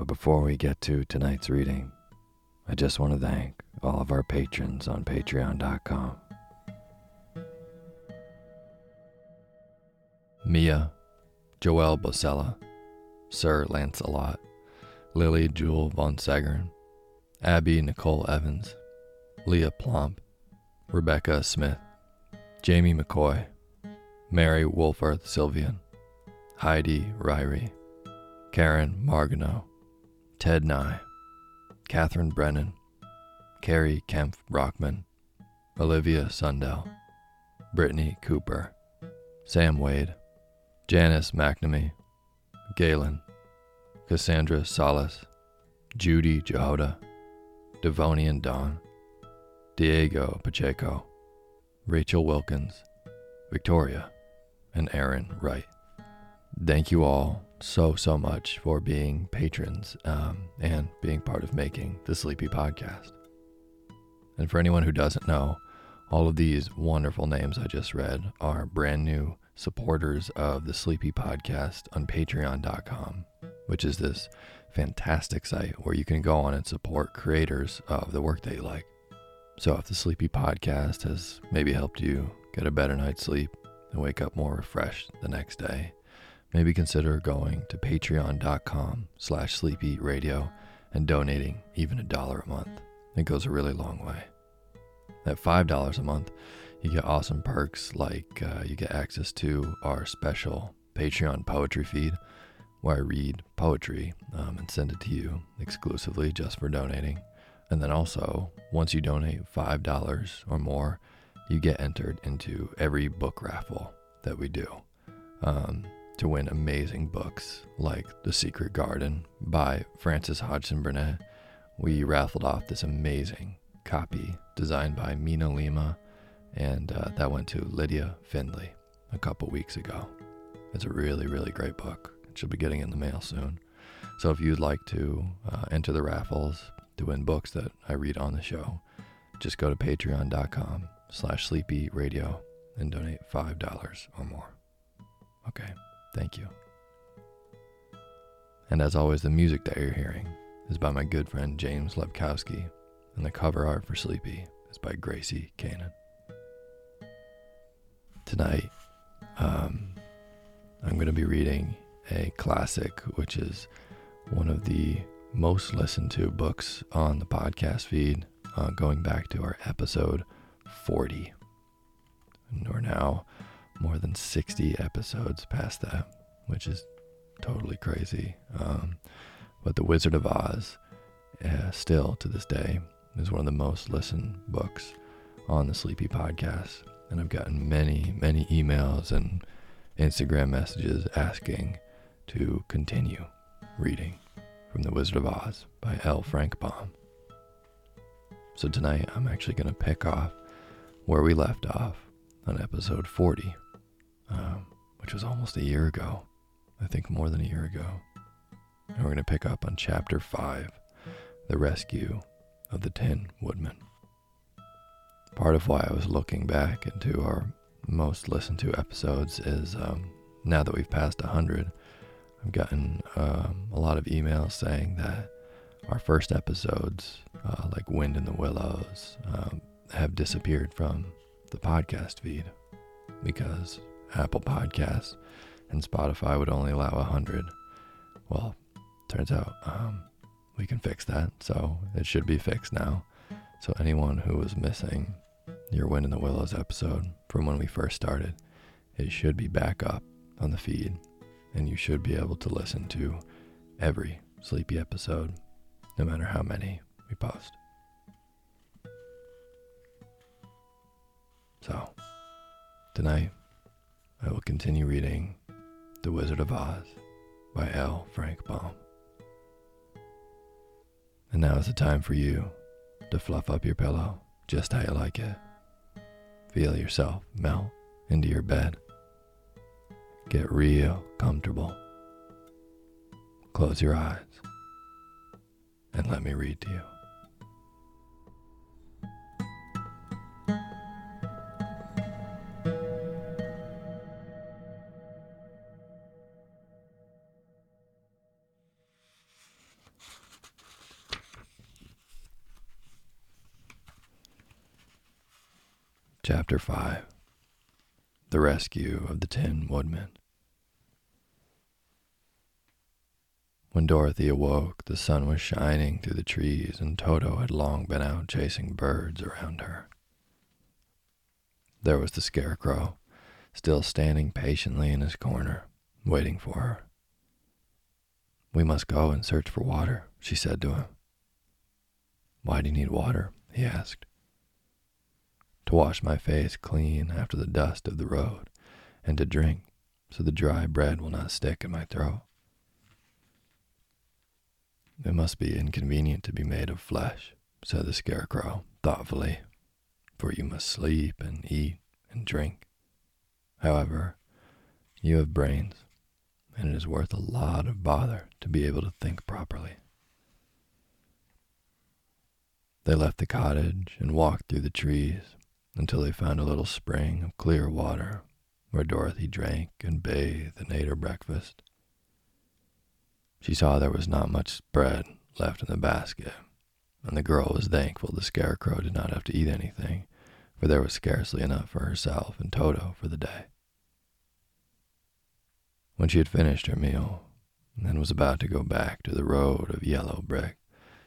But before we get to tonight's reading, I just want to thank all of our patrons on patreon.com. Mia, Joelle Bosella, Sir Lancelot, Lily Jewel von Sagern, Abby Nicole Evans, Leah Plomp, Rebecca Smith, Jamie McCoy, Mary Wolfarth Sylvian, Heidi Ryrie, Karen Margano, Ted Nye, Catherine Brennan, Carrie Kempf Brockman, Olivia Sundell, Brittany Cooper, Sam Wade, Janice McNamee, Galen, Cassandra Salas, Judy Jehoda, Devonian Dawn, Diego Pacheco, Rachel Wilkins, Victoria, and Aaron Wright. Thank you all so, so much for being patrons um, and being part of making the Sleepy Podcast. And for anyone who doesn't know, all of these wonderful names I just read are brand new supporters of the Sleepy Podcast on patreon.com, which is this fantastic site where you can go on and support creators of the work that you like. So if the Sleepy Podcast has maybe helped you get a better night's sleep and wake up more refreshed the next day, maybe consider going to patreon.com slash sleepy radio and donating even a dollar a month. It goes a really long way. At $5 a month, you get awesome perks like uh, you get access to our special Patreon poetry feed where I read poetry um, and send it to you exclusively just for donating. And then also, once you donate $5 or more, you get entered into every book raffle that we do um, to win amazing books like The Secret Garden by Frances Hodgson Burnett. We raffled off this amazing copy designed by Mina Lima, and uh, that went to Lydia Findley a couple weeks ago. It's a really, really great book. She'll be getting in the mail soon. So if you'd like to uh, enter the raffles to win books that I read on the show, just go to patreon.com slash sleepy radio and donate $5 or more. Okay, thank you. And as always, the music that you're hearing is by my good friend James Lepkowski, and the cover art for Sleepy is by Gracie Kanan. Tonight, um, I'm going to be reading a classic, which is one of the most listened to books on the podcast feed, uh, going back to our episode 40. And we're now more than 60 episodes past that, which is totally crazy. Um, but The Wizard of Oz, uh, still to this day, is one of the most listened books on the Sleepy Podcast. And I've gotten many, many emails and Instagram messages asking to continue reading from The Wizard of Oz by L. Frank Baum. So tonight I'm actually going to pick off where we left off on episode 40, um, which was almost a year ago. I think more than a year ago. And we're going to pick up on chapter 5 The Rescue of the Tin Woodman. Part of why I was looking back into our most listened to episodes is um, now that we've passed 100, I've gotten um, a lot of emails saying that our first episodes, uh, like Wind in the Willows, um, have disappeared from the podcast feed because Apple Podcasts and Spotify would only allow 100. Well, turns out um, we can fix that, so it should be fixed now. So, anyone who was missing your Wind in the Willows episode from when we first started, it should be back up on the feed and you should be able to listen to every sleepy episode, no matter how many we post. So, tonight I will continue reading The Wizard of Oz by L. Frank Baum. And now is the time for you to fluff up your pillow just how you like it. Feel yourself melt into your bed Get real comfortable. Close your eyes and let me read to you. Chapter 5 The Rescue of the Tin Woodman. When Dorothy awoke, the sun was shining through the trees, and Toto had long been out chasing birds around her. There was the scarecrow, still standing patiently in his corner, waiting for her. We must go and search for water, she said to him. Why do you need water? he asked. To wash my face clean after the dust of the road, and to drink so the dry bread will not stick in my throat. It must be inconvenient to be made of flesh, said the Scarecrow thoughtfully. for you must sleep and eat and drink. However, you have brains, and it is worth a lot of bother to be able to think properly. They left the cottage and walked through the trees until they found a little spring of clear water where Dorothy drank and bathed and ate her breakfast. She saw there was not much bread left in the basket, and the girl was thankful the scarecrow did not have to eat anything, for there was scarcely enough for herself and Toto for the day. When she had finished her meal and was about to go back to the road of yellow brick,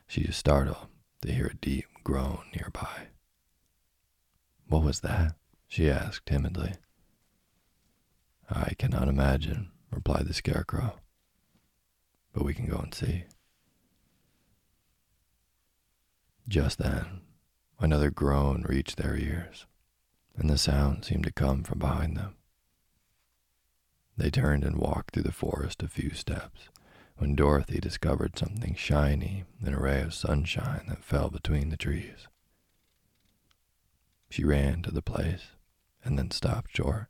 she was startled to hear a deep groan nearby. What was that? she asked timidly. I cannot imagine, replied the scarecrow. But we can go and see. Just then, another groan reached their ears, and the sound seemed to come from behind them. They turned and walked through the forest a few steps when Dorothy discovered something shiny in a ray of sunshine that fell between the trees. She ran to the place and then stopped short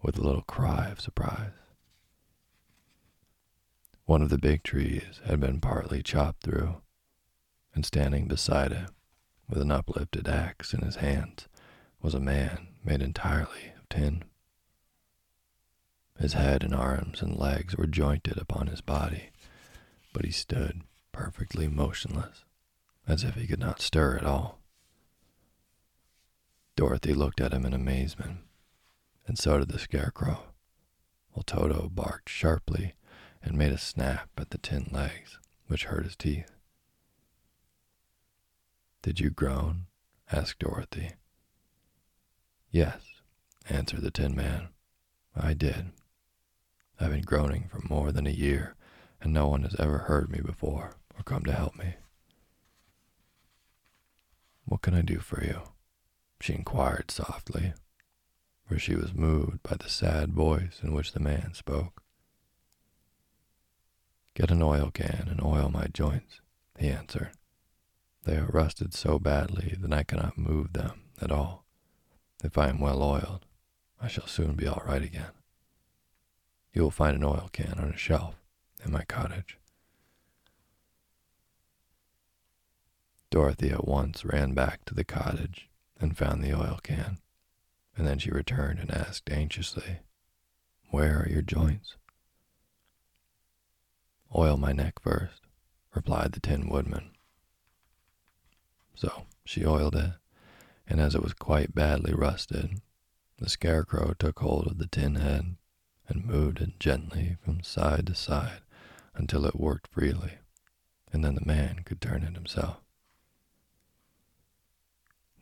with a little cry of surprise. One of the big trees had been partly chopped through, and standing beside it, with an uplifted axe in his hands, was a man made entirely of tin. His head and arms and legs were jointed upon his body, but he stood perfectly motionless, as if he could not stir at all. Dorothy looked at him in amazement and so did the scarecrow, while Toto barked sharply and made a snap at the tin legs, which hurt his teeth. Did you groan? asked Dorothy. Yes, answered the Tin Man. I did. I've been groaning for more than a year, and no one has ever heard me before or come to help me. What can I do for you? She inquired softly for she was moved by the sad voice in which the man spoke. Get an oil can and oil my joints, he answered. They are rusted so badly that I cannot move them at all. If I am well oiled, I shall soon be all right again. You will find an oil can on a shelf in my cottage. Dorothy at once ran back to the cottage and found the oil can and then she returned and asked anxiously, Where are your joints? Oil my neck first, replied the Tin Woodman. So she oiled it, and as it was quite badly rusted, the Scarecrow took hold of the tin head and moved it gently from side to side until it worked freely, and then the man could turn it himself.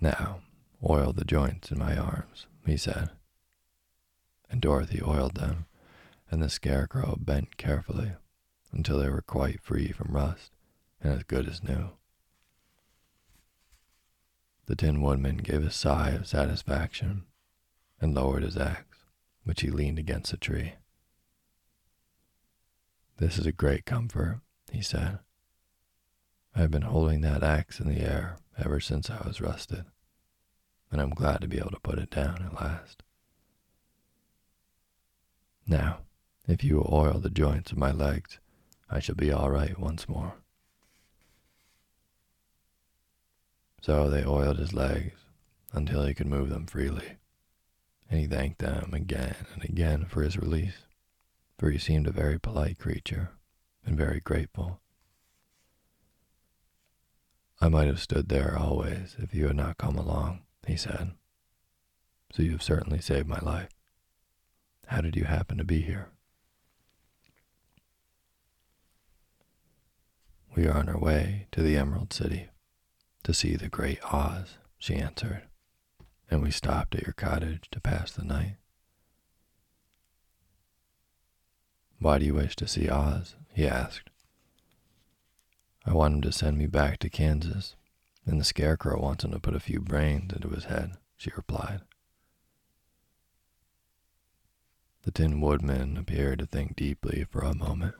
Now, Oil the joints in my arms, he said. And Dorothy oiled them, and the scarecrow bent carefully until they were quite free from rust and as good as new. The Tin Woodman gave a sigh of satisfaction and lowered his axe, which he leaned against a tree. This is a great comfort, he said. I have been holding that axe in the air ever since I was rusted and I'm glad to be able to put it down at last. Now, if you will oil the joints of my legs, I shall be all right once more. So they oiled his legs until he could move them freely, and he thanked them again and again for his release, for he seemed a very polite creature and very grateful. I might have stood there always if you had not come along, he said. So you have certainly saved my life. How did you happen to be here? We are on our way to the Emerald City to see the great Oz, she answered, and we stopped at your cottage to pass the night. Why do you wish to see Oz? he asked. I want him to send me back to Kansas and the scarecrow wants him to put a few brains into his head, she replied. The Tin Woodman appeared to think deeply for a moment.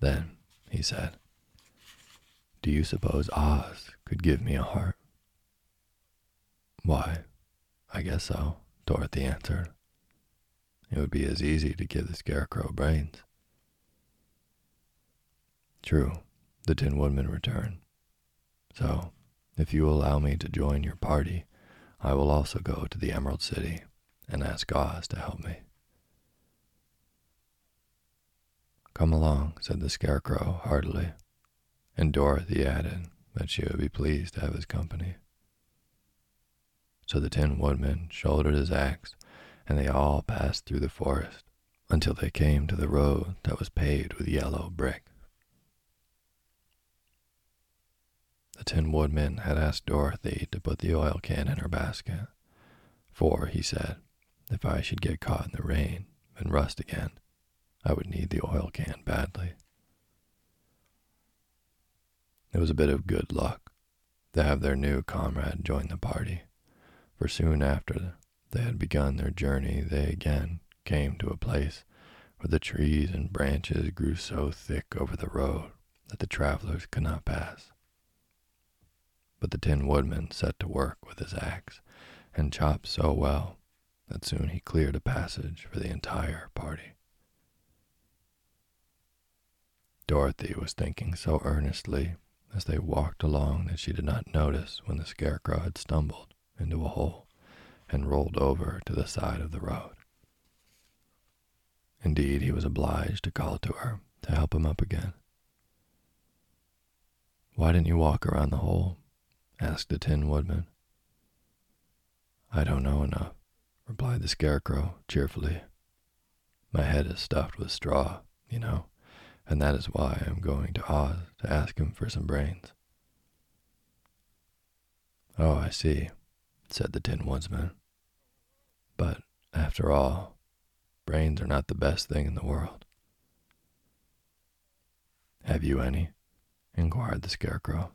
Then he said, Do you suppose Oz could give me a heart? Why, I guess so, Dorothy answered. It would be as easy to give the scarecrow brains. True, the Tin Woodman returned. So, if you allow me to join your party, I will also go to the Emerald City and ask Oz to help me. Come along, said the Scarecrow heartily, and Dorothy added that she would be pleased to have his company. So the Tin Woodman shouldered his axe, and they all passed through the forest until they came to the road that was paved with yellow brick. The Tin Woodman had asked Dorothy to put the oil can in her basket, for, he said, if I should get caught in the rain and rust again, I would need the oil can badly. It was a bit of good luck to have their new comrade join the party, for soon after they had begun their journey, they again came to a place where the trees and branches grew so thick over the road that the travelers could not pass. But the Tin Woodman set to work with his axe and chopped so well that soon he cleared a passage for the entire party. Dorothy was thinking so earnestly as they walked along that she did not notice when the Scarecrow had stumbled into a hole and rolled over to the side of the road. Indeed, he was obliged to call to her to help him up again. Why didn't you walk around the hole? Asked the Tin Woodman. I don't know enough, replied the Scarecrow cheerfully. My head is stuffed with straw, you know, and that is why I am going to Oz to ask him for some brains. Oh, I see, said the Tin Woodsman. But after all, brains are not the best thing in the world. Have you any? inquired the Scarecrow.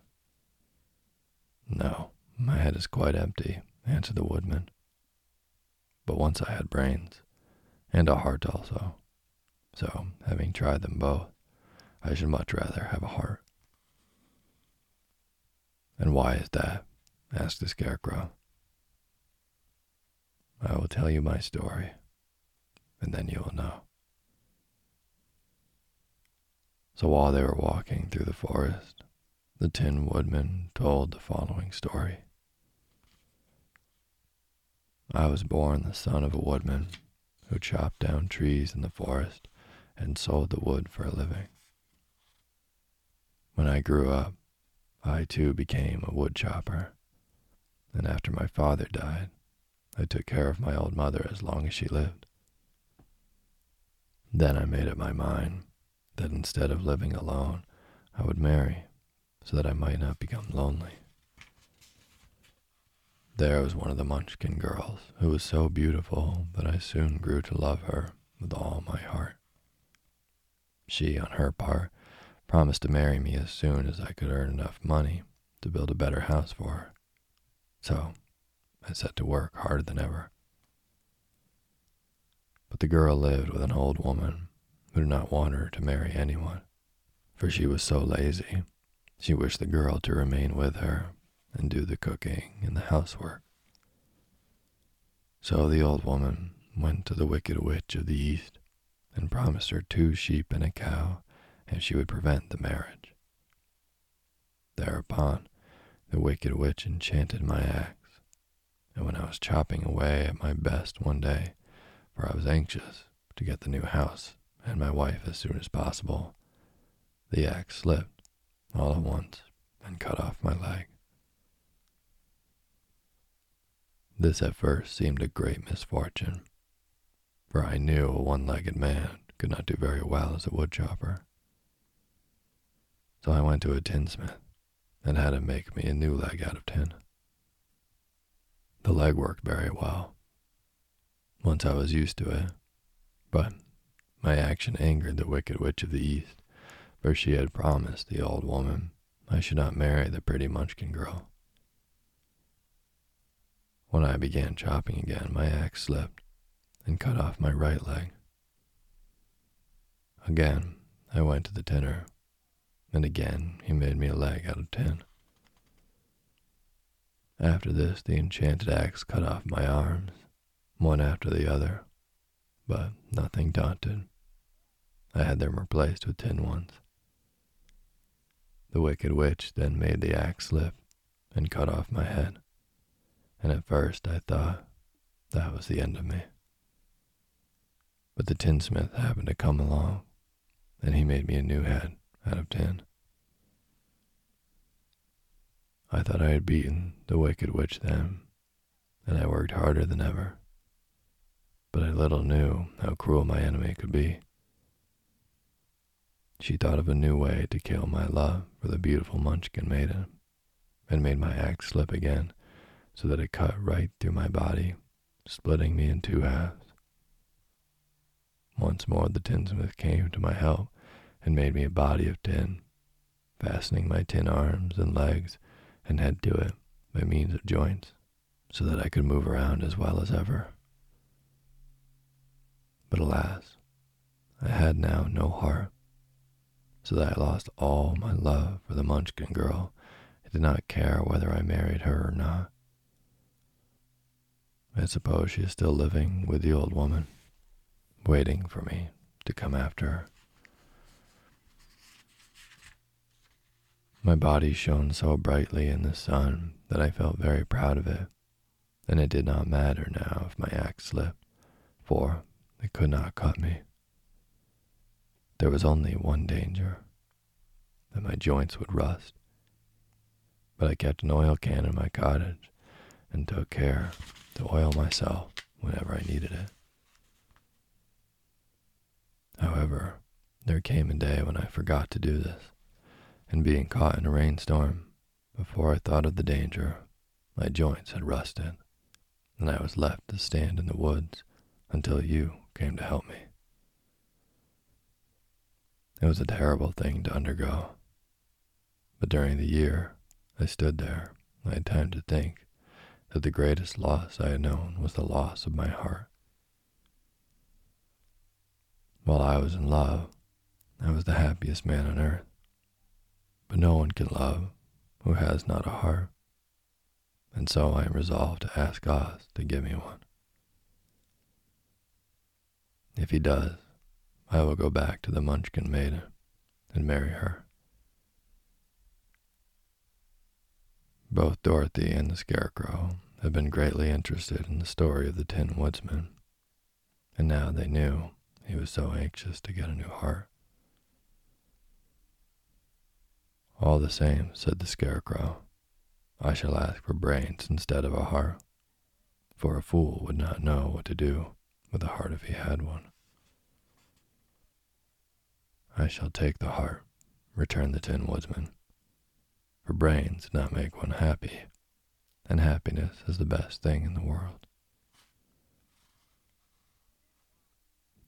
No, my head is quite empty, answered the woodman. But once I had brains, and a heart also. So, having tried them both, I should much rather have a heart. And why is that? asked the Scarecrow. I will tell you my story, and then you will know. So while they were walking through the forest, the Tin Woodman told the following story. I was born the son of a woodman who chopped down trees in the forest and sold the wood for a living. When I grew up, I too became a wood chopper, and after my father died, I took care of my old mother as long as she lived. Then I made up my mind that instead of living alone, I would marry so that I might not become lonely. There was one of the Munchkin girls who was so beautiful that I soon grew to love her with all my heart. She, on her part, promised to marry me as soon as I could earn enough money to build a better house for her. So I set to work harder than ever. But the girl lived with an old woman who did not want her to marry anyone, for she was so lazy she wished the girl to remain with her and do the cooking and the housework. So the old woman went to the Wicked Witch of the East and promised her two sheep and a cow if she would prevent the marriage. Thereupon, the Wicked Witch enchanted my axe, and when I was chopping away at my best one day, for I was anxious to get the new house and my wife as soon as possible, the axe slipped all at once and cut off my leg. This at first seemed a great misfortune, for I knew a one legged man could not do very well as a woodchopper. So I went to a tinsmith and had him make me a new leg out of tin. The leg worked very well. Once I was used to it, but my action angered the wicked witch of the east, for she had promised the old woman I should not marry the pretty Munchkin girl. When I began chopping again, my axe slipped and cut off my right leg. Again, I went to the tinner, and again he made me a leg out of tin. After this, the enchanted axe cut off my arms, one after the other, but nothing daunted. I had them replaced with tin ones. The wicked witch then made the axe slip and cut off my head, and at first I thought that was the end of me. But the tinsmith happened to come along, and he made me a new head out of tin. I thought I had beaten the wicked witch then, and I worked harder than ever. But I little knew how cruel my enemy could be. She thought of a new way to kill my love for the beautiful Munchkin maiden, and made my axe slip again so that it cut right through my body, splitting me in two halves. Once more the tinsmith came to my help and made me a body of tin, fastening my tin arms and legs and head to it by means of joints so that I could move around as well as ever. But alas, I had now no heart, so that I lost all my love for the Munchkin girl and did not care whether I married her or not. I suppose she is still living with the old woman waiting for me to come after her. My body shone so brightly in the sun that I felt very proud of it, and it did not matter now if my axe slipped, for it could not cut me. There was only one danger that my joints would rust, but I kept an oil can in my cottage and took care to oil myself whenever I needed it. However, there came a day when I forgot to do this, and being caught in a rainstorm, before I thought of the danger, my joints had rusted, and I was left to stand in the woods until you came to help me. It was a terrible thing to undergo, but during the year I stood there, I had time to think that the greatest loss I had known was the loss of my heart. While I was in love, I was the happiest man on earth. But no one can love who has not a heart, and so I am resolved to ask Oz to give me one. If he does, I will go back to the Munchkin maiden and marry her. Both Dorothy and the Scarecrow had been greatly interested in the story of the Tin Woodsman, and now they knew he was so anxious to get a new heart. All the same, said the Scarecrow, I shall ask for brains instead of a heart, for a fool would not know what to do with a heart if he had one. I shall take the heart, returned the Tin Woodsman, for brains do not make one happy, and happiness is the best thing in the world.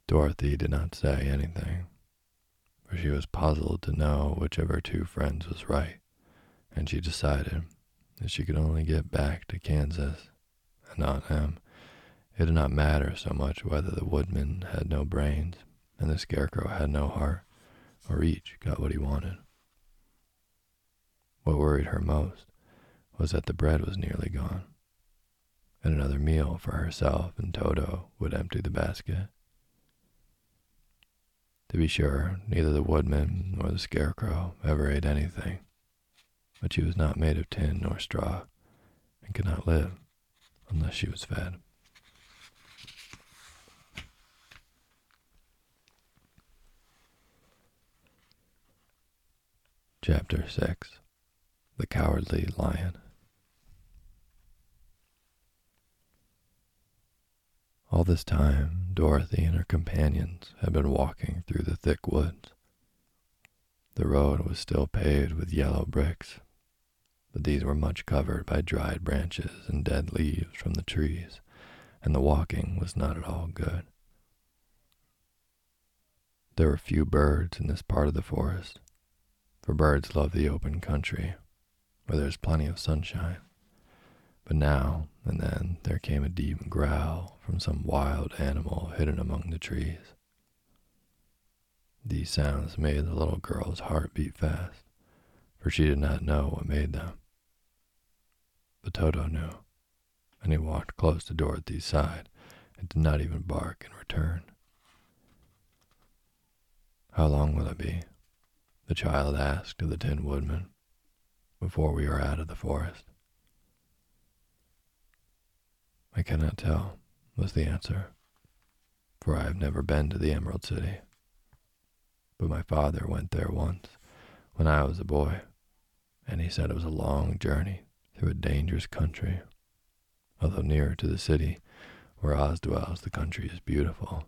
Dorothy did not say anything, for she was puzzled to know which of her two friends was right, and she decided that she could only get back to Kansas and not him. It did not matter so much whether the woodman had no brains and the scarecrow had no heart, or each got what he wanted. What worried her most was that the bread was nearly gone, and another meal for herself and Toto would empty the basket. To be sure, neither the woodman nor the scarecrow ever ate anything, but she was not made of tin nor straw, and could not live unless she was fed. Chapter 6 The Cowardly Lion All this time, Dorothy and her companions had been walking through the thick woods. The road was still paved with yellow bricks, but these were much covered by dried branches and dead leaves from the trees, and the walking was not at all good. There were few birds in this part of the forest, for birds love the open country, where there's plenty of sunshine. But now and then there came a deep growl from some wild animal hidden among the trees. These sounds made the little girl's heart beat fast, for she did not know what made them. But Toto knew, and he walked close to Dorothy's side and did not even bark in return. How long will it be? The child asked of the Tin Woodman before we are out of the forest. I cannot tell, was the answer, for I have never been to the Emerald City. But my father went there once when I was a boy, and he said it was a long journey through a dangerous country. Although nearer to the city where Oz dwells, the country is beautiful.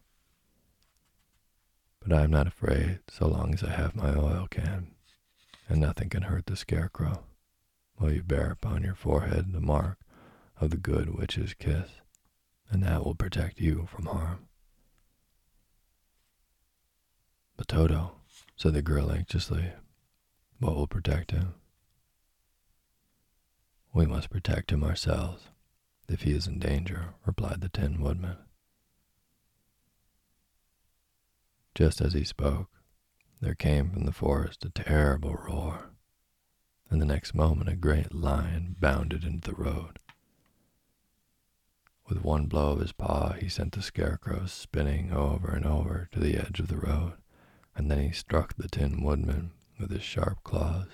But I am not afraid so long as I have my oil can, and nothing can hurt the scarecrow, while you bear upon your forehead the mark of the good witch's kiss, and that will protect you from harm. But Toto, said the girl anxiously, what will protect him? We must protect him ourselves, if he is in danger, replied the Tin Woodman. Just as he spoke, there came from the forest a terrible roar, and the next moment a great lion bounded into the road. With one blow of his paw, he sent the scarecrow spinning over and over to the edge of the road, and then he struck the Tin Woodman with his sharp claws.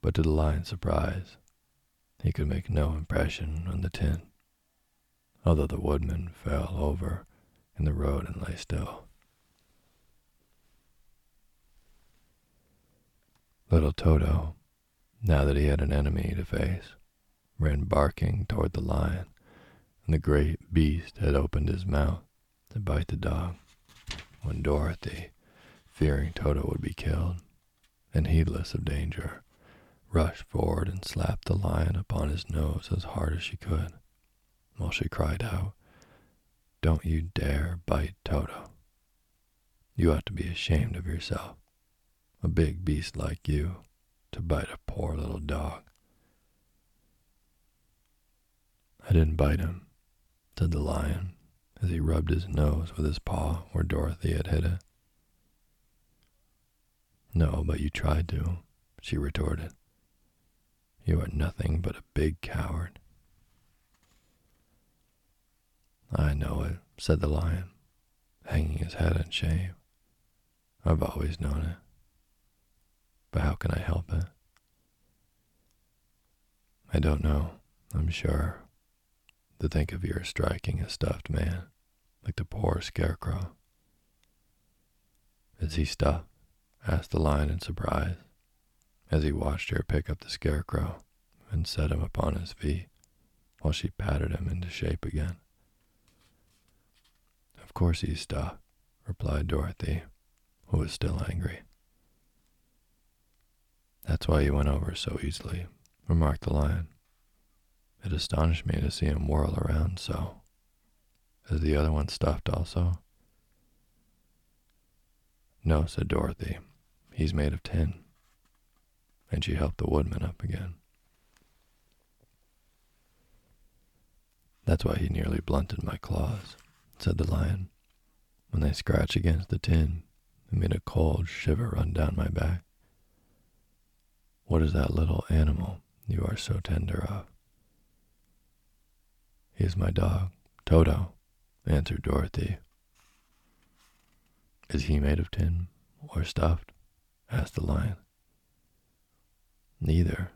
But to the lion's surprise, he could make no impression on the tin, although the woodman fell over in the road and lay still. Little Toto, now that he had an enemy to face, ran barking toward the lion, and the great beast had opened his mouth to bite the dog when Dorothy, fearing Toto would be killed, and heedless of danger, rushed forward and slapped the lion upon his nose as hard as she could, while she cried out, Don't you dare bite Toto. You ought to be ashamed of yourself, a big beast like you, to bite a poor little dog. I didn't bite him, said the lion as he rubbed his nose with his paw where Dorothy had hit it. No, but you tried to, she retorted. You are nothing but a big coward. I know it, said the lion, hanging his head in shame. I've always known it. But how can I help it? I don't know, I'm sure. To think of your striking a stuffed man, like the poor scarecrow. Is he stuffed? asked the lion in surprise, as he watched her pick up the scarecrow and set him upon his feet while she patted him into shape again. Of course he's stuffed, replied Dorothy, who was still angry. That's why he went over so easily, remarked the lion. It astonished me to see him whirl around so. Is the other one stuffed also? No, said Dorothy. He's made of tin. And she helped the woodman up again. That's why he nearly blunted my claws, said the lion. When they scratched against the tin, it made a cold shiver run down my back. What is that little animal you are so tender of? He is my dog, Toto, answered Dorothy. Is he made of tin or stuffed? asked the lion. Neither.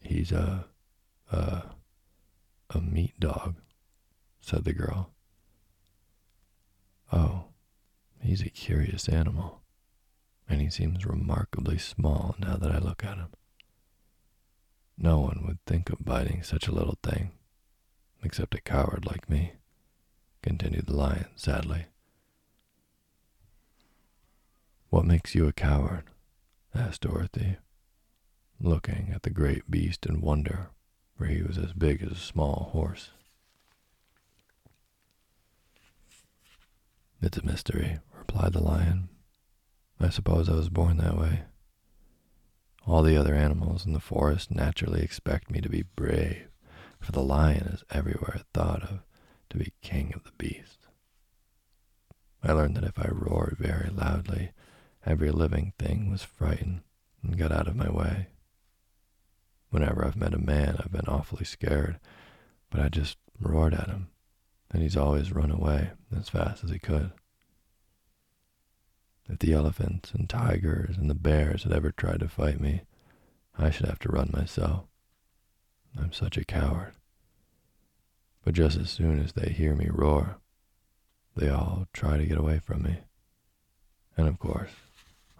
He's a, a, a meat dog, said the girl. Oh, he's a curious animal, and he seems remarkably small now that I look at him. No one would think of biting such a little thing, except a coward like me, continued the lion sadly. What makes you a coward? asked Dorothy, looking at the great beast in wonder, for he was as big as a small horse. It's a mystery, replied the lion. I suppose I was born that way. All the other animals in the forest naturally expect me to be brave, for the lion is everywhere thought of to be king of the beasts. I learned that if I roared very loudly, every living thing was frightened and got out of my way. Whenever I've met a man, I've been awfully scared, but I just roared at him, and he's always run away as fast as he could. If the elephants and tigers and the bears had ever tried to fight me, I should have to run myself. I'm such a coward. But just as soon as they hear me roar, they all try to get away from me. And of course,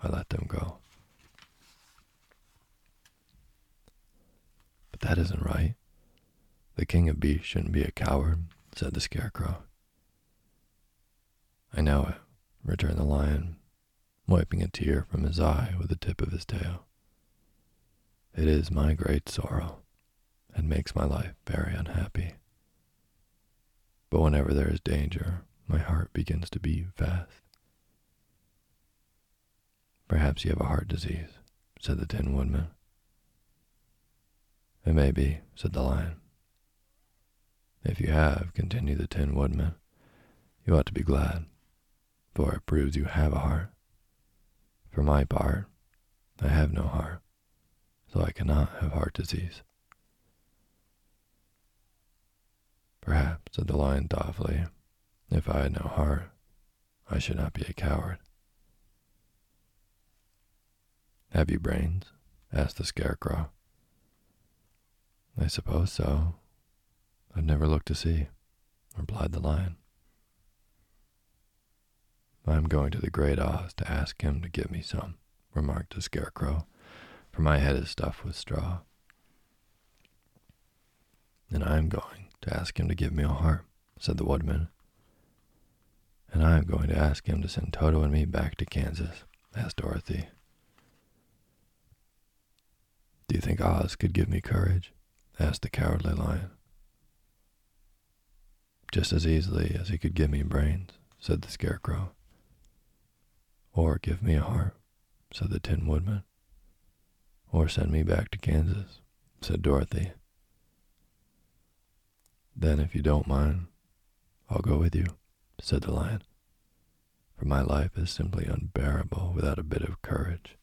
I let them go. But that isn't right. The king of beasts shouldn't be a coward, said the scarecrow. I know it, returned the lion, wiping a tear from his eye with the tip of his tail. It is my great sorrow, and makes my life very unhappy. But whenever there is danger, my heart begins to beat fast. Perhaps you have a heart disease, said the Tin Woodman. It may be, said the Lion. If you have, continued the Tin Woodman, you ought to be glad, for it proves you have a heart. For my part, I have no heart, so I cannot have heart disease. Perhaps, said the lion thoughtfully, if I had no heart, I should not be a coward. Have you brains? asked the scarecrow. I suppose so. I've never looked to see, replied the lion. I'm going to the great Oz to ask him to give me some, remarked the scarecrow, for my head is stuffed with straw. And I am going to ask him to give me a heart, said the woodman. And I am going to ask him to send Toto and me back to Kansas, asked Dorothy. Do you think Oz could give me courage? asked the cowardly lion. Just as easily as he could give me brains, said the scarecrow. Or give me a heart, said the Tin Woodman. Or send me back to Kansas, said Dorothy. Then, if you don't mind, I'll go with you, said the lion, for my life is simply unbearable without a bit of courage.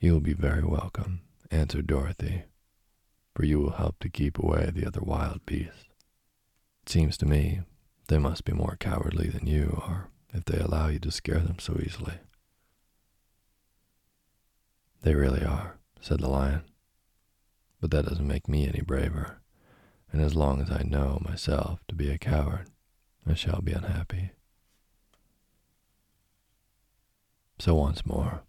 You will be very welcome, answered Dorothy, for you will help to keep away the other wild beasts. It seems to me they must be more cowardly than you are if they allow you to scare them so easily. They really are, said the lion. But that doesn't make me any braver, and as long as I know myself to be a coward, I shall be unhappy. So once more,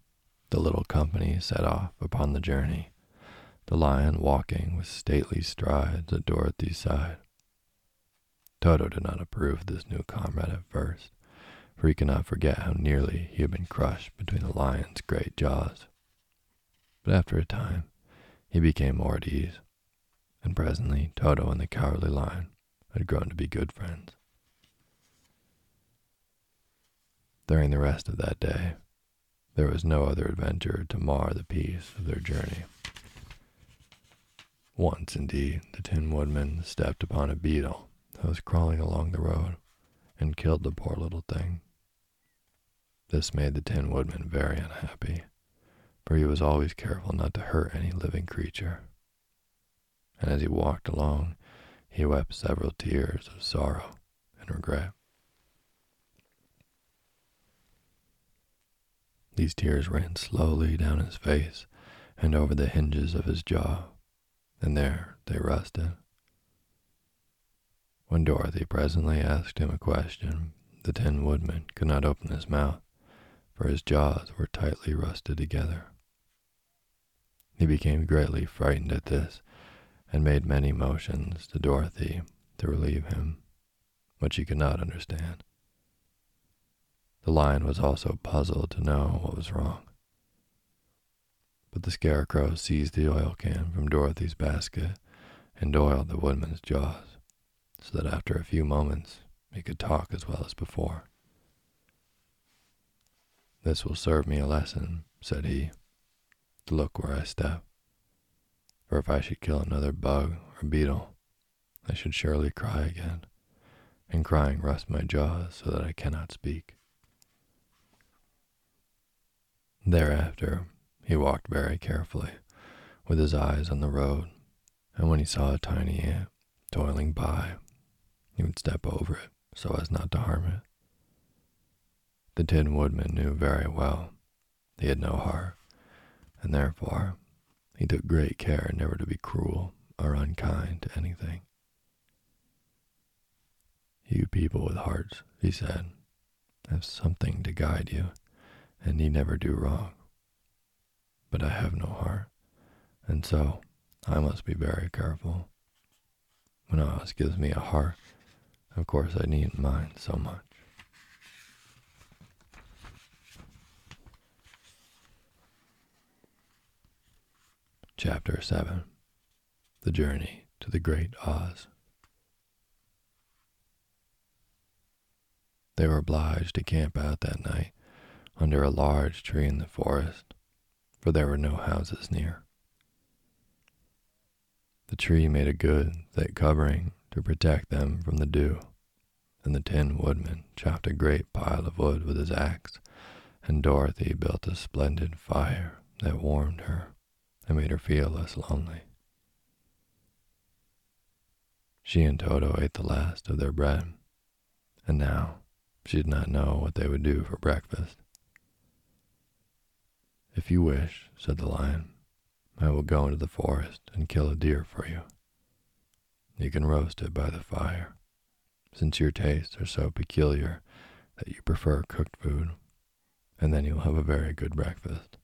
the little company set off upon the journey, the lion walking with stately strides at Dorothy's side. Toto did not approve of this new comrade at first, for he could not forget how nearly he had been crushed between the lion's great jaws. But after a time, he became more at ease, and presently Toto and the cowardly lion had grown to be good friends. During the rest of that day, there was no other adventure to mar the peace of their journey. Once, indeed, the Tin Woodman stepped upon a beetle that was crawling along the road and killed the poor little thing. This made the Tin Woodman very unhappy, for he was always careful not to hurt any living creature. And as he walked along, he wept several tears of sorrow and regret. These tears ran slowly down his face and over the hinges of his jaw, and there they rested. When Dorothy presently asked him a question, the Tin Woodman could not open his mouth, for his jaws were tightly rusted together. He became greatly frightened at this, and made many motions to Dorothy to relieve him, which she could not understand. The lion was also puzzled to know what was wrong. But the scarecrow seized the oil can from Dorothy's basket and oiled the woodman's jaws so that after a few moments he could talk as well as before. This will serve me a lesson, said he, to look where I step. For if I should kill another bug or beetle, I should surely cry again, and crying rust my jaws so that I cannot speak. Thereafter, He walked very carefully, with his eyes on the road, and when he saw a tiny ant toiling by, he would step over it so as not to harm it. The Tin Woodman knew very well he had no heart, and therefore he took great care never to be cruel or unkind to anything. You people with hearts, he said, have something to guide you, and need never do wrong. But I have no heart, and so I must be very careful. When Oz gives me a heart, of course I needn't mind so much. Chapter 7 The Journey to the Great Oz. They were obliged to camp out that night under a large tree in the forest, for there were no houses near. The tree made a good, thick covering to protect them from the dew, and the Tin Woodman chopped a great pile of wood with his axe, and Dorothy built a splendid fire that warmed her and made her feel less lonely. She and Toto ate the last of their bread, and now she did not know what they would do for breakfast. If you wish, said the lion, I will go into the forest and kill a deer for you. You can roast it by the fire, since your tastes are so peculiar that you prefer cooked food, and then you'll have a very good breakfast.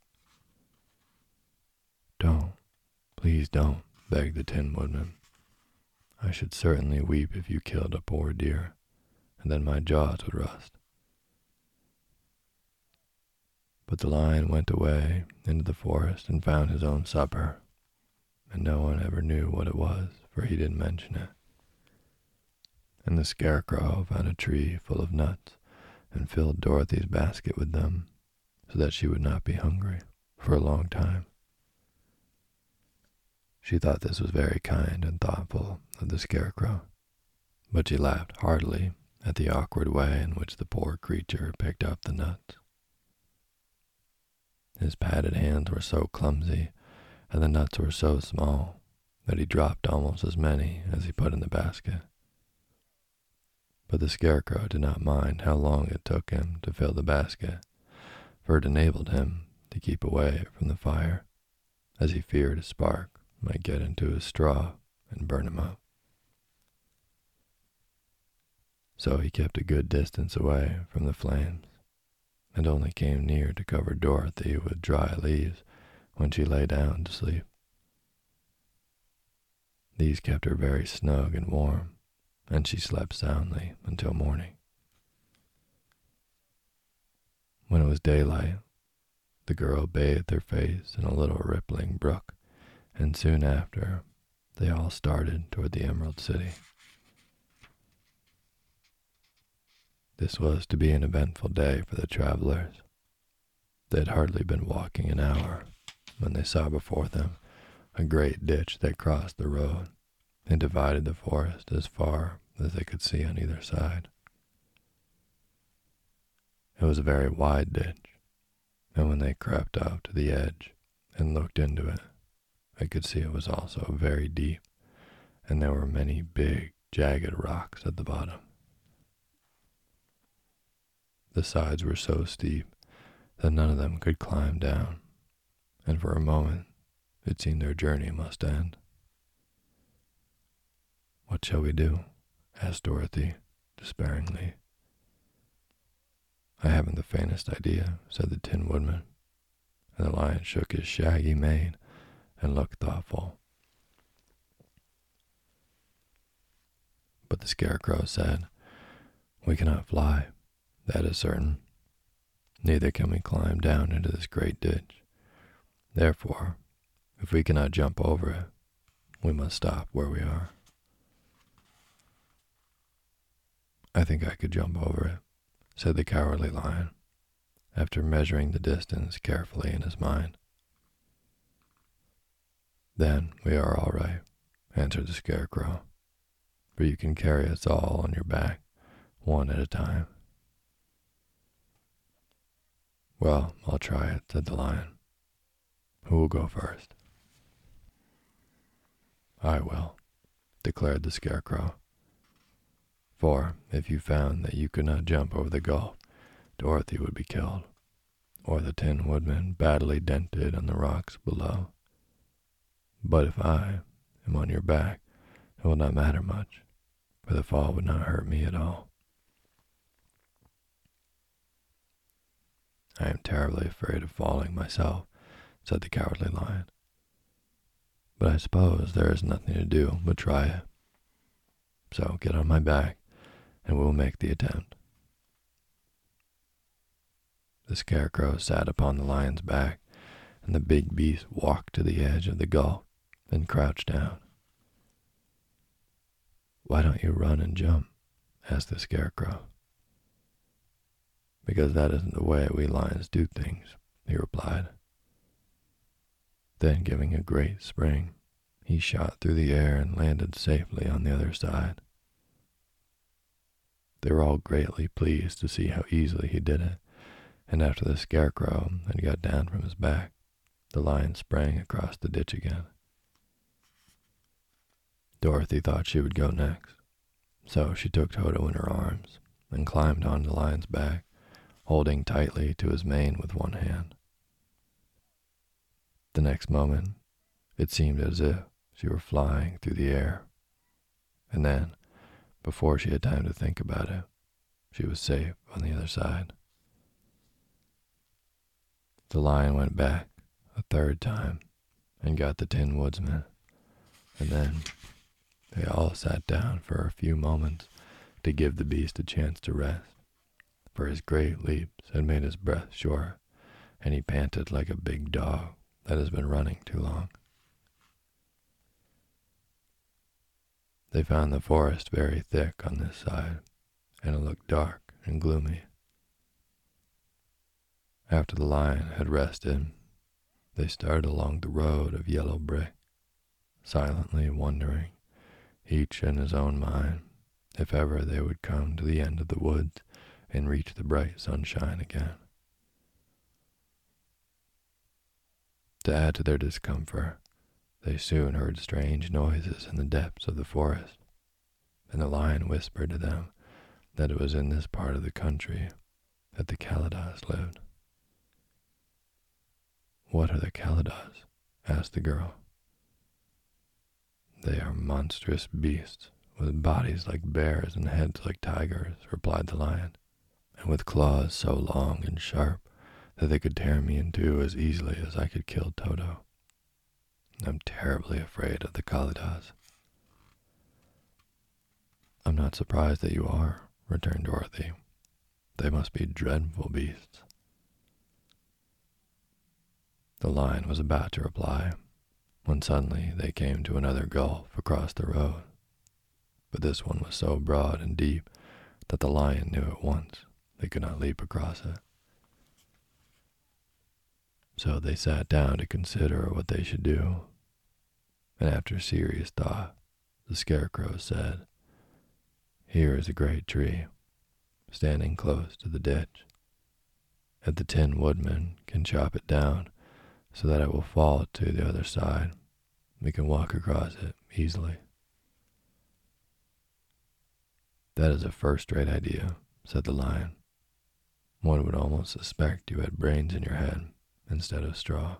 Don't, please don't, begged the Tin Woodman. I should certainly weep if you killed a poor deer, and then my jaws would rust. But the lion went away into the forest and found his own supper, and no one ever knew what it was, for he didn't mention it. And the scarecrow found a tree full of nuts and filled Dorothy's basket with them, so that she would not be hungry for a long time. She thought this was very kind and thoughtful of the scarecrow, but she laughed heartily at the awkward way in which the poor creature picked up the nuts. His padded hands were so clumsy, and the nuts were so small, that he dropped almost as many as he put in the basket. But the scarecrow did not mind how long it took him to fill the basket, for it enabled him to keep away from the fire, as he feared a spark might get into his straw and burn him up. So he kept a good distance away from the flames, and only came near to cover Dorothy with dry leaves when she lay down to sleep. These kept her very snug and warm, and she slept soundly until morning. When it was daylight, the girl bathed her face in a little rippling brook and soon after, they all started toward the Emerald City. This was to be an eventful day for the travelers. They had hardly been walking an hour when they saw before them a great ditch that crossed the road and divided the forest as far as they could see on either side. It was a very wide ditch, and when they crept out to the edge and looked into it, they could see it was also very deep, and there were many big, jagged rocks at the bottom. The sides were so steep that none of them could climb down, and for a moment it seemed their journey must end. What shall we do? asked Dorothy despairingly. I haven't the faintest idea, said the Tin Woodman, and the lion shook his shaggy mane and looked thoughtful. But the scarecrow said, We cannot fly, that is certain. Neither can we climb down into this great ditch. Therefore, if we cannot jump over it, we must stop where we are. I think I could jump over it, said the cowardly lion, after measuring the distance carefully in his mind. Then we are all right, answered the scarecrow, for you can carry us all on your back, one at a time. Well, I'll try it, said the lion. Who will go first? I will, declared the Scarecrow. For if you found that you could not jump over the gulf, Dorothy would be killed, or the Tin Woodman badly dented on the rocks below. But if I am on your back, it will not matter much, for the fall would not hurt me at all. I am terribly afraid of falling myself, said the cowardly lion. But I suppose there is nothing to do but try it. So get on my back, and we'll make the attempt. The scarecrow sat upon the lion's back, and the big beast walked to the edge of the gulf, then crouched down. Why don't you run and jump? asked the scarecrow. Because that isn't the way we lions do things, he replied. Then, giving a great spring, he shot through the air and landed safely on the other side. They were all greatly pleased to see how easily he did it, and after the scarecrow had got down from his back, the lion sprang across the ditch again. Dorothy thought she would go next, so she took Toto in her arms and climbed on the lion's back, holding tightly to his mane with one hand. The next moment, it seemed as if she were flying through the air. And then, before she had time to think about it, she was safe on the other side. The lion went back a third time and got the Tin Woodsman, and then they all sat down for a few moments to give the beast a chance to rest, for his great leaps had made his breath short, and he panted like a big dog that has been running too long. They found the forest very thick on this side, and it looked dark and gloomy. After the lion had rested, they started along the road of yellow brick, silently wondering, each in his own mind, if ever they would come to the end of the woods and reach the bright sunshine again. To add to their discomfort, they soon heard strange noises in the depths of the forest, and the lion whispered to them that it was in this part of the country that the Kalidahs lived. What are the Kalidahs? asked the girl. They are monstrous beasts, with bodies like bears and heads like tigers, replied the lion, and with claws so long and sharp that they could tear me in two as easily as I could kill Toto. I'm terribly afraid of the Kalidahs. I'm not surprised that you are, returned Dorothy. They must be dreadful beasts. The lion was about to reply when suddenly they came to another gulf across the road. But this one was so broad and deep that the lion knew at once they could not leap across it. So they sat down to consider what they should do. And after serious thought, the scarecrow said, Here is a great tree, standing close to the ditch. If the Tin Woodman can chop it down so that it will fall to the other side, we can walk across it easily. That is a first rate idea, said the lion. One would almost suspect you had brains in your head instead of straw.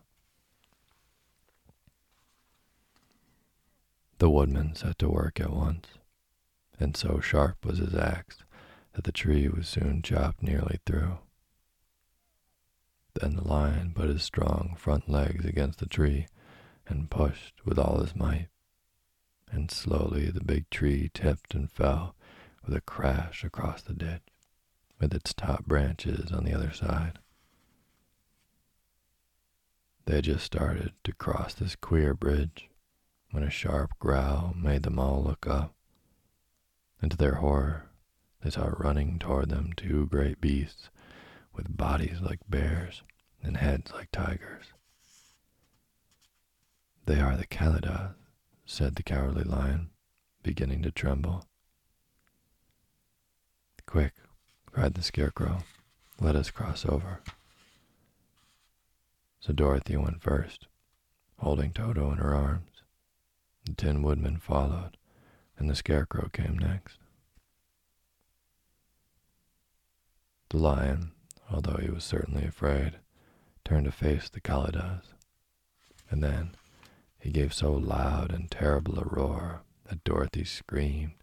The woodman set to work at once, and so sharp was his axe that the tree was soon chopped nearly through. Then the lion put his strong front legs against the tree and pushed with all his might, and slowly the big tree tipped and fell with a crash across the ditch, with its top branches on the other side. They had just started to cross this queer bridge when a sharp growl made them all look up. And to their horror, they saw running toward them two great beasts with bodies like bears and heads like tigers. They are the Kalidahs, said the cowardly lion, beginning to tremble. Quick, cried the scarecrow, let us cross over. So Dorothy went first, holding Toto in her arms. The Tin Woodman followed, and the Scarecrow came next. The lion, although he was certainly afraid, turned to face the Kalidahs, and then he gave so loud and terrible a roar that Dorothy screamed,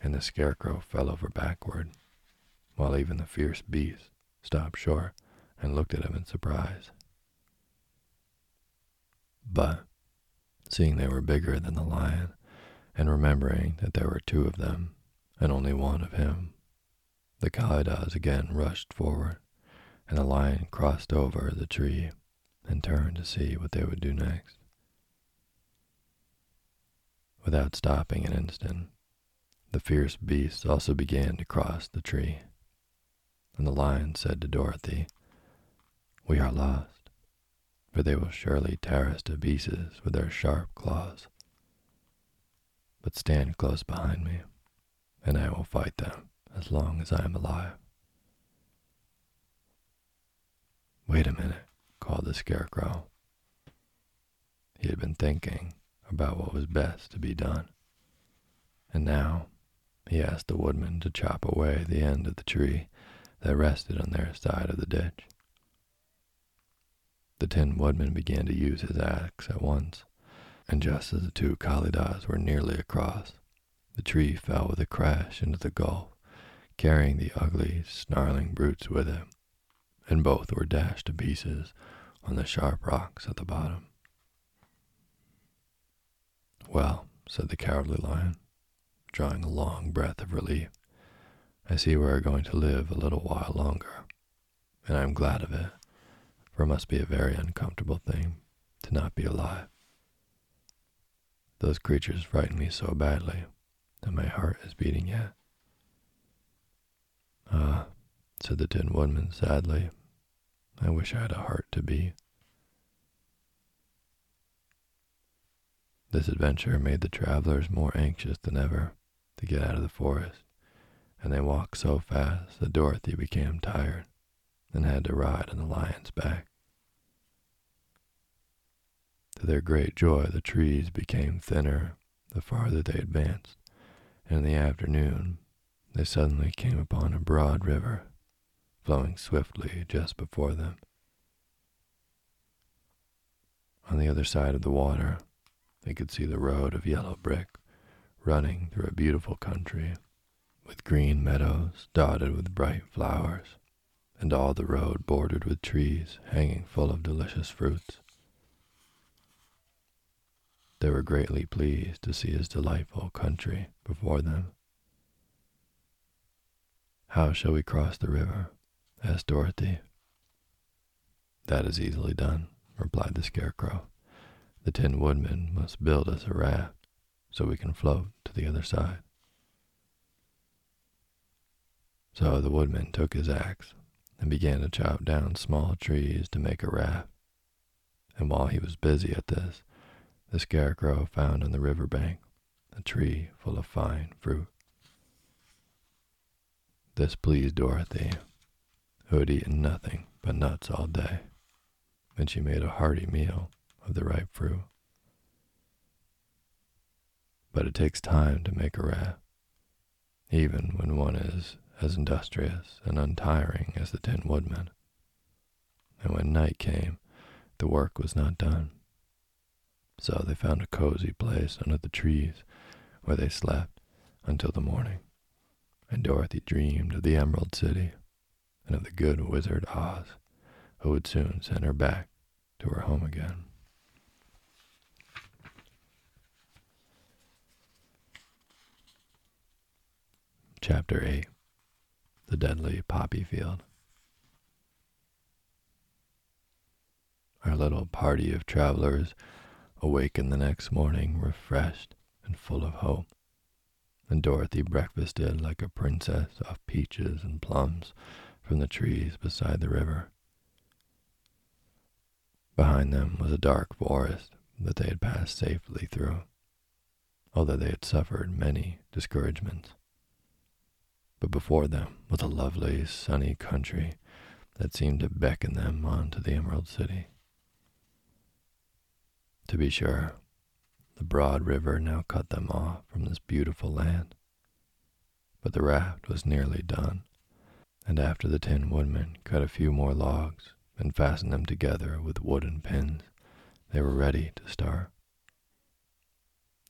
and the Scarecrow fell over backward, while even the fierce beast stopped short and looked at him in surprise. But, seeing they were bigger than the lion, and remembering that there were two of them and only one of him, the Kalidahs again rushed forward, and the lion crossed over the tree and turned to see what they would do next. Without stopping an instant, the fierce beasts also began to cross the tree, and the lion said to Dorothy, We are lost, for they will surely tear us to pieces with their sharp claws. But stand close behind me, and I will fight them as long as I am alive. Wait a minute, called the Scarecrow. He had been thinking about what was best to be done, and now he asked the woodman to chop away the end of the tree that rested on their side of the ditch. The Tin Woodman began to use his axe at once, and just as the two Kalidahs were nearly across, the tree fell with a crash into the gulf, carrying the ugly, snarling brutes with it, and both were dashed to pieces on the sharp rocks at the bottom. Well, said the cowardly lion, drawing a long breath of relief, I see we are going to live a little while longer, and I am glad of it, for it must be a very uncomfortable thing to not be alive. Those creatures frighten me so badly that my heart is beating yet. Ah, said the Tin Woodman sadly, I wish I had a heart to beat. This adventure made the travelers more anxious than ever to get out of the forest, and they walked so fast that Dorothy became tired and had to ride on the lion's back. To their great joy, the trees became thinner the farther they advanced, and in the afternoon they suddenly came upon a broad river flowing swiftly just before them. On the other side of the water, they could see the road of yellow brick running through a beautiful country with green meadows dotted with bright flowers, and all the road bordered with trees hanging full of delicious fruits. They were greatly pleased to see this delightful country before them. How shall we cross the river? asked Dorothy. That is easily done, replied the Scarecrow. The Tin Woodman must build us a raft so we can float to the other side. So the woodman took his axe and began to chop down small trees to make a raft. And while he was busy at this, the Scarecrow found on the river bank a tree full of fine fruit. This pleased Dorothy, who had eaten nothing but nuts all day, and she made a hearty meal of the ripe fruit. But it takes time to make a raft, even when one is as industrious and untiring as the Tin Woodman. And when night came, the work was not done. So they found a cozy place under the trees where they slept until the morning, and Dorothy dreamed of the Emerald City and of the good wizard Oz, who would soon send her back to her home again. Chapter 8 The Deadly Poppy Field. Our little party of travelers awakened the next morning refreshed and full of hope, and Dorothy breakfasted like a princess off peaches and plums from the trees beside the river. Behind them was a dark forest that they had passed safely through, although they had suffered many discouragements but before them was a lovely, sunny country that seemed to beckon them on to the Emerald City. To be sure, the broad river now cut them off from this beautiful land. But the raft was nearly done, and after the Tin Woodman cut a few more logs and fastened them together with wooden pins, they were ready to start.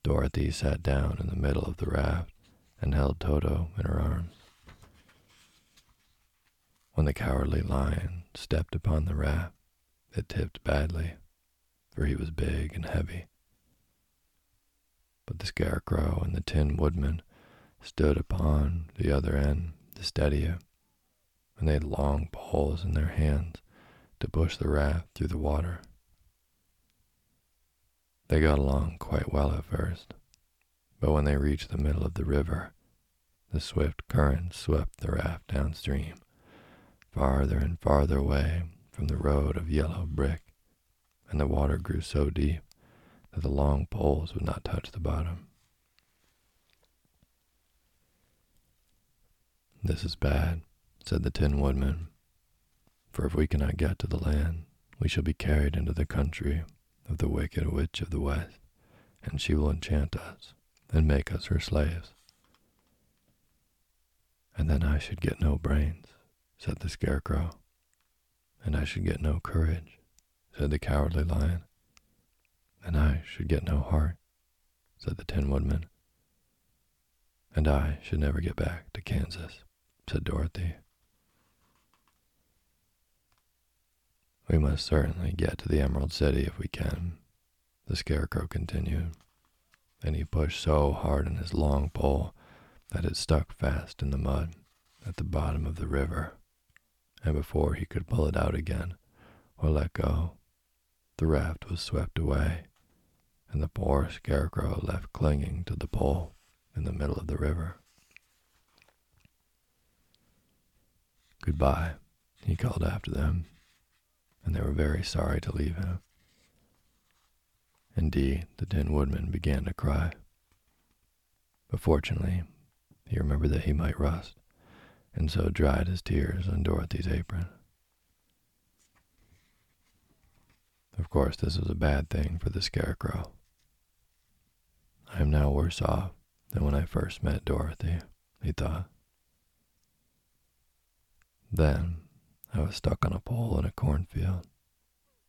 Dorothy sat down in the middle of the raft and held Toto in her arms. When the cowardly lion stepped upon the raft, it tipped badly, for he was big and heavy. But the scarecrow and the tin woodman stood upon the other end to steady it, and they had long poles in their hands to push the raft through the water. They got along quite well at first, but when they reached the middle of the river, the swift current swept the raft downstream, farther and farther away from the road of yellow brick, and the water grew so deep that the long poles would not touch the bottom. This is bad, said the Tin Woodman, for if we cannot get to the land, we shall be carried into the country of the wicked witch of the west, and she will enchant us and make us her slaves. And then I should get no brains, said the Scarecrow. And I should get no courage, said the Cowardly Lion. And I should get no heart, said the Tin Woodman. And I should never get back to Kansas, said Dorothy. We must certainly get to the Emerald City if we can, the Scarecrow continued. And he pushed so hard on his long pole that it stuck fast in the mud at the bottom of the river. And before he could pull it out again or let go, the raft was swept away, and the poor Scarecrow left clinging to the pole in the middle of the river. Goodbye, he called after them and they were very sorry to leave him. Indeed, the Tin Woodman began to cry. But fortunately, he remembered that he might rust, and so dried his tears on Dorothy's apron. Of course, this was a bad thing for the Scarecrow. I am now worse off than when I first met Dorothy, he thought. Then, I was stuck on a pole in a cornfield,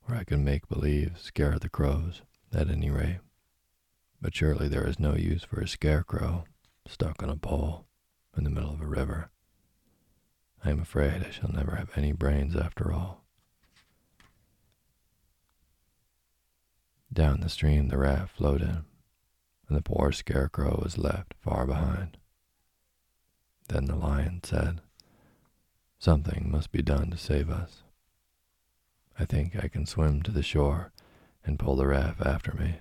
where I could make believe scare the crows, at any rate. But surely there is no use for a scarecrow stuck on a pole in the middle of a river. I am afraid I shall never have any brains after all. Down the stream the raft floated, and the poor scarecrow was left far behind. Then the lion said, Something must be done to save us. I think I can swim to the shore and pull the raft after me,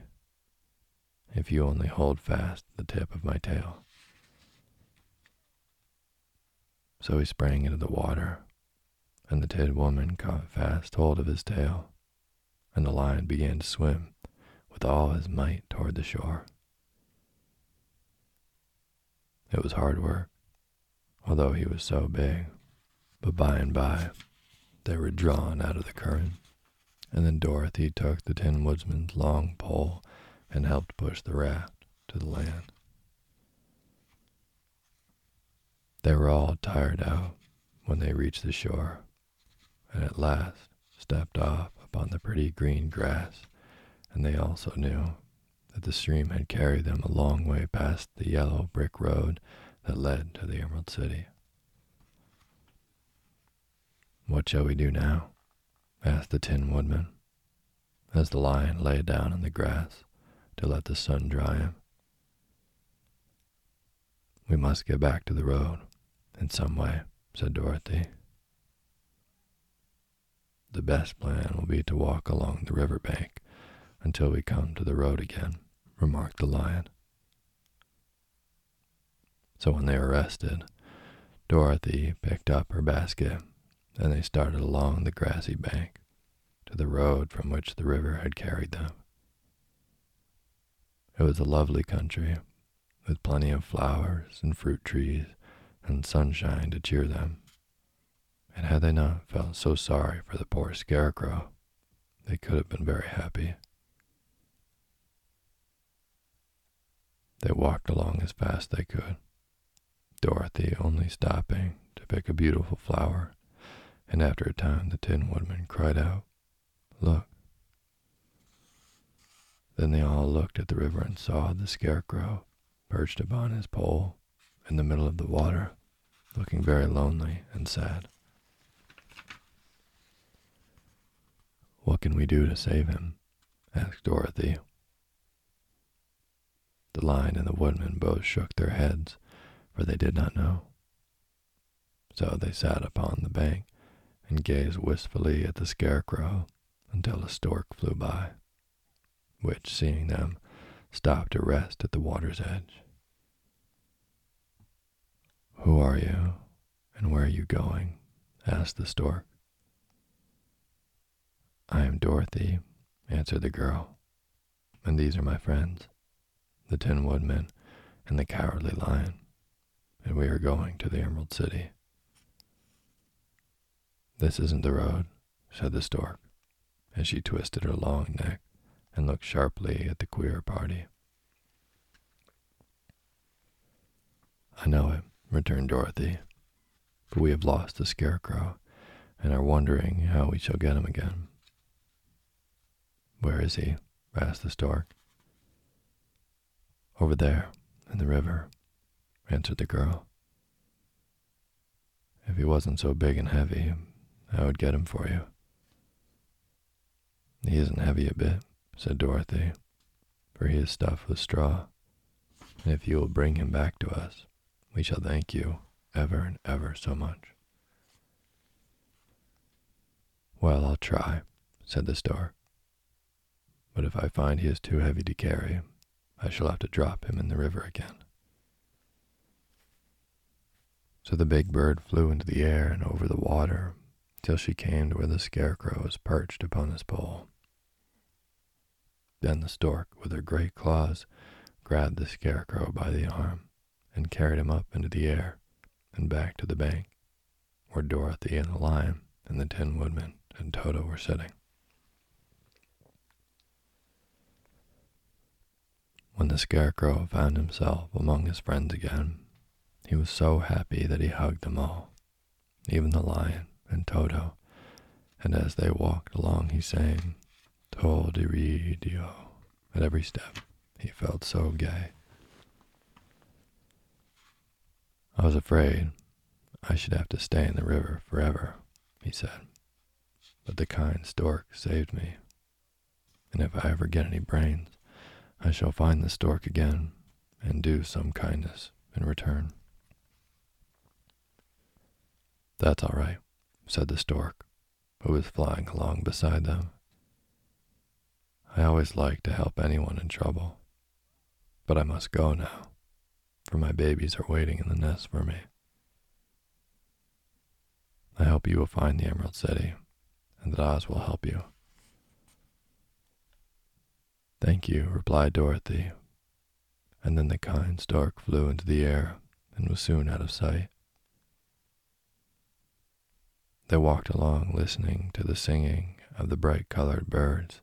if you only hold fast the tip of my tail. So he sprang into the water, and the Tin Woodman caught fast hold of his tail, and the lion began to swim with all his might toward the shore. It was hard work, although he was so big. But by and by, they were drawn out of the current, and then Dorothy took the Tin Woodman's long pole and helped push the raft to the land. They were all tired out when they reached the shore, and at last stepped off upon the pretty green grass, and they also knew that the stream had carried them a long way past the yellow brick road that led to the Emerald City. What shall we do now? asked the Tin Woodman, as the lion lay down in the grass to let the sun dry him. We must get back to the road in some way, said Dorothy. The best plan will be to walk along the river bank until we come to the road again, remarked the lion. So when they were rested, Dorothy picked up her basket and they started along the grassy bank to the road from which the river had carried them. It was a lovely country, with plenty of flowers and fruit trees and sunshine to cheer them. And had they not felt so sorry for the poor scarecrow, they could have been very happy. They walked along as fast as they could, Dorothy only stopping to pick a beautiful flower, and after a time the Tin Woodman cried out, Look. Then they all looked at the river and saw the Scarecrow perched upon his pole in the middle of the water, looking very lonely and sad. What can we do to save him? asked Dorothy. The Lion and the Woodman both shook their heads, for they did not know. So they sat upon the bank and gazed wistfully at the Scarecrow until a stork flew by, which, seeing them, stopped to rest at the water's edge. Who are you, and where are you going? asked the stork. I am Dorothy, answered the girl, and these are my friends, the Tin Woodman and the Cowardly Lion, and we are going to the Emerald City. This isn't the road, said the stork, as she twisted her long neck and looked sharply at the queer party. I know it, returned Dorothy, but we have lost the scarecrow and are wondering how we shall get him again. Where is he? asked the stork. Over there, in the river, answered the girl. If he wasn't so big and heavy, I would get him for you. He isn't heavy a bit, said Dorothy, for he is stuffed with straw. If you will bring him back to us, we shall thank you ever and ever so much. Well, I'll try, said the stork. But if I find he is too heavy to carry, I shall have to drop him in the river again. So the big bird flew into the air and over the water till she came to where the scarecrow was perched upon his pole. Then the stork, with her great claws, grabbed the scarecrow by the arm and carried him up into the air and back to the bank where Dorothy and the lion and the Tin Woodman and Toto were sitting. When the scarecrow found himself among his friends again, he was so happy that he hugged them all, even the lion and Toto, and as they walked along he sang Tolderedio at every step. He felt so gay. I was afraid I should have to stay in the river forever, he said. But the kind stork saved me. And if I ever get any brains, I shall find the stork again and do some kindness in return. That's all right, said the stork, who was flying along beside them. I always like to help anyone in trouble, but I must go now for my babies are waiting in the nest for me. I hope you will find the Emerald City, and that Oz will help you. Thank you, replied Dorothy, and then the kind stork flew into the air and was soon out of sight. They walked along listening to the singing of the bright colored birds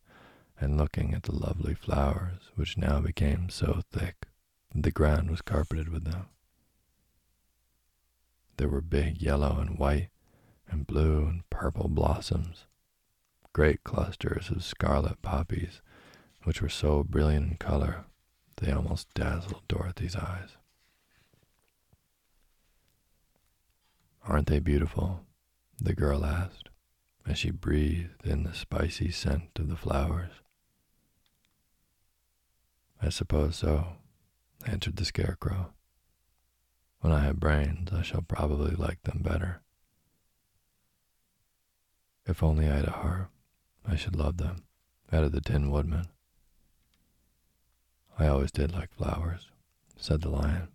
and looking at the lovely flowers which now became so thick the ground was carpeted with them. There were big yellow and white and blue and purple blossoms, great clusters of scarlet poppies, which were so brilliant in color they almost dazzled Dorothy's eyes. Aren't they beautiful? the girl asked as she breathed in the spicy scent of the flowers. I suppose so, answered the Scarecrow. When I have brains, I shall probably like them better. If only I had a heart, I should love them, added the Tin Woodman. I always did like flowers, said the Lion.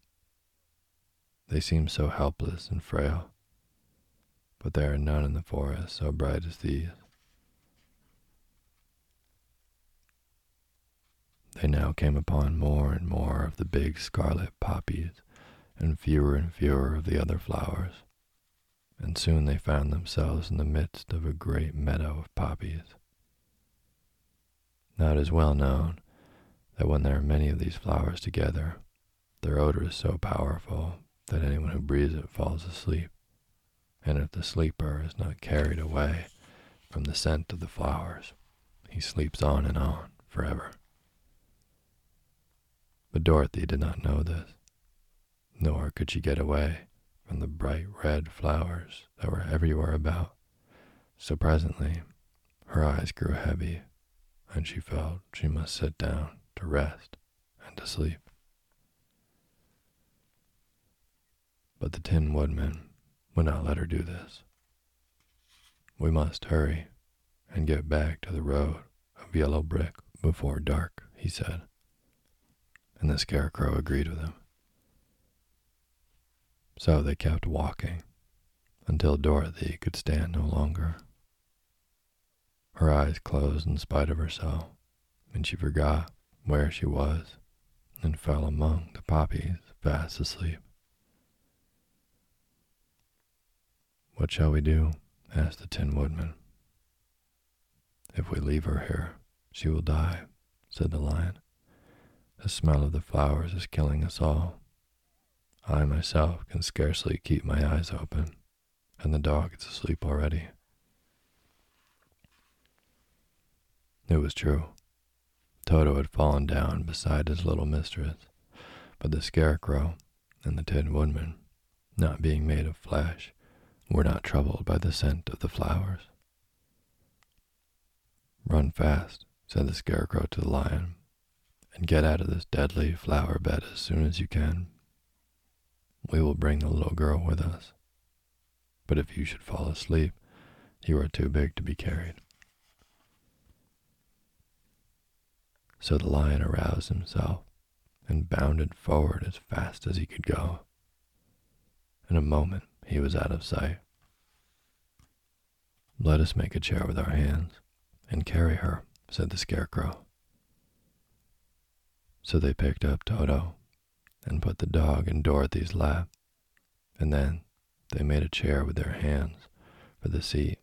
They seem so helpless and frail, but there are none in the forest so bright as these. They now came upon more and more of the big scarlet poppies and fewer and fewer of the other flowers, and soon they found themselves in the midst of a great meadow of poppies. Now it is well known that when there are many of these flowers together, Their odor is so powerful that anyone who breathes it falls asleep, and if the sleeper is not carried away from the scent of the flowers, he sleeps on and on forever. But Dorothy did not know this, nor could she get away from the bright red flowers that were everywhere about. So presently her eyes grew heavy, and she felt she must sit down to rest and to sleep. But the Tin Woodman would not let her do this. We must hurry and get back to the road of yellow brick before dark, he said. And the Scarecrow agreed with him. So they kept walking until Dorothy could stand no longer. Her eyes closed in spite of herself, and she forgot where she was and fell among the poppies fast asleep. What shall we do? asked the Tin Woodman. If we leave her here, she will die, said the lion. The smell of the flowers is killing us all. I myself can scarcely keep my eyes open, and the dog is asleep already. It was true. Toto had fallen down beside his little mistress, but the scarecrow and the tin woodman, not being made of flesh, were not troubled by the scent of the flowers. Run fast, said the scarecrow to the lion, and get out of this deadly flower bed as soon as you can. We will bring the little girl with us. But if you should fall asleep, you are too big to be carried. So the lion aroused himself and bounded forward as fast as he could go. In a moment, he was out of sight. Let us make a chair with our hands and carry her, said the scarecrow. So they picked up Toto and put the dog in Dorothy's lap, and then they made a chair with their hands for the seat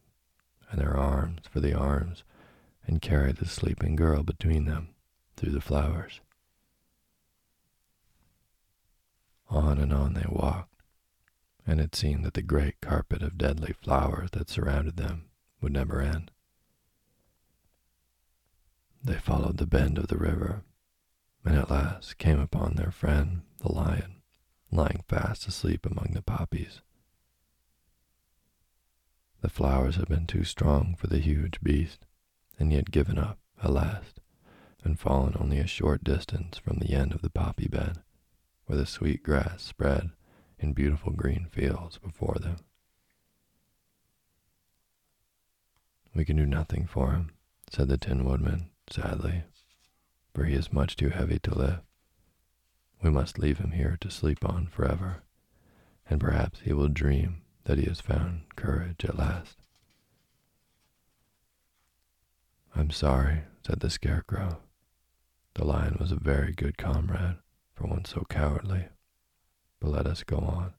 and their arms for the arms and carried the sleeping girl between them through the flowers. On and on they walked, and it seemed that the great carpet of deadly flowers that surrounded them would never end. They followed the bend of the river, and at last came upon their friend, the lion, lying fast asleep among the poppies. The flowers had been too strong for the huge beast, and he had given up at last and fallen only a short distance from the end of the poppy bed, where the sweet grass spread in beautiful green fields before them. We can do nothing for him, said the Tin Woodman sadly, for he is much too heavy to lift. We must leave him here to sleep on forever, and perhaps he will dream that he has found courage at last. I'm sorry, said the Scarecrow. The lion was a very good comrade for one so cowardly, but let us go on.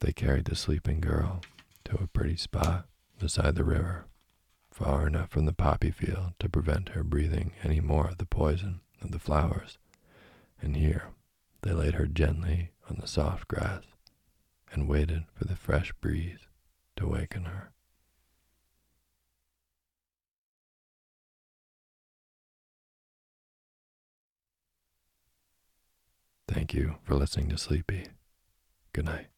They carried the sleeping girl to a pretty spot beside the river, far enough from the poppy field to prevent her breathing any more of the poison of the flowers, and here they laid her gently on the soft grass and waited for the fresh breeze to waken her. Thank you for listening to Sleepy. Good night.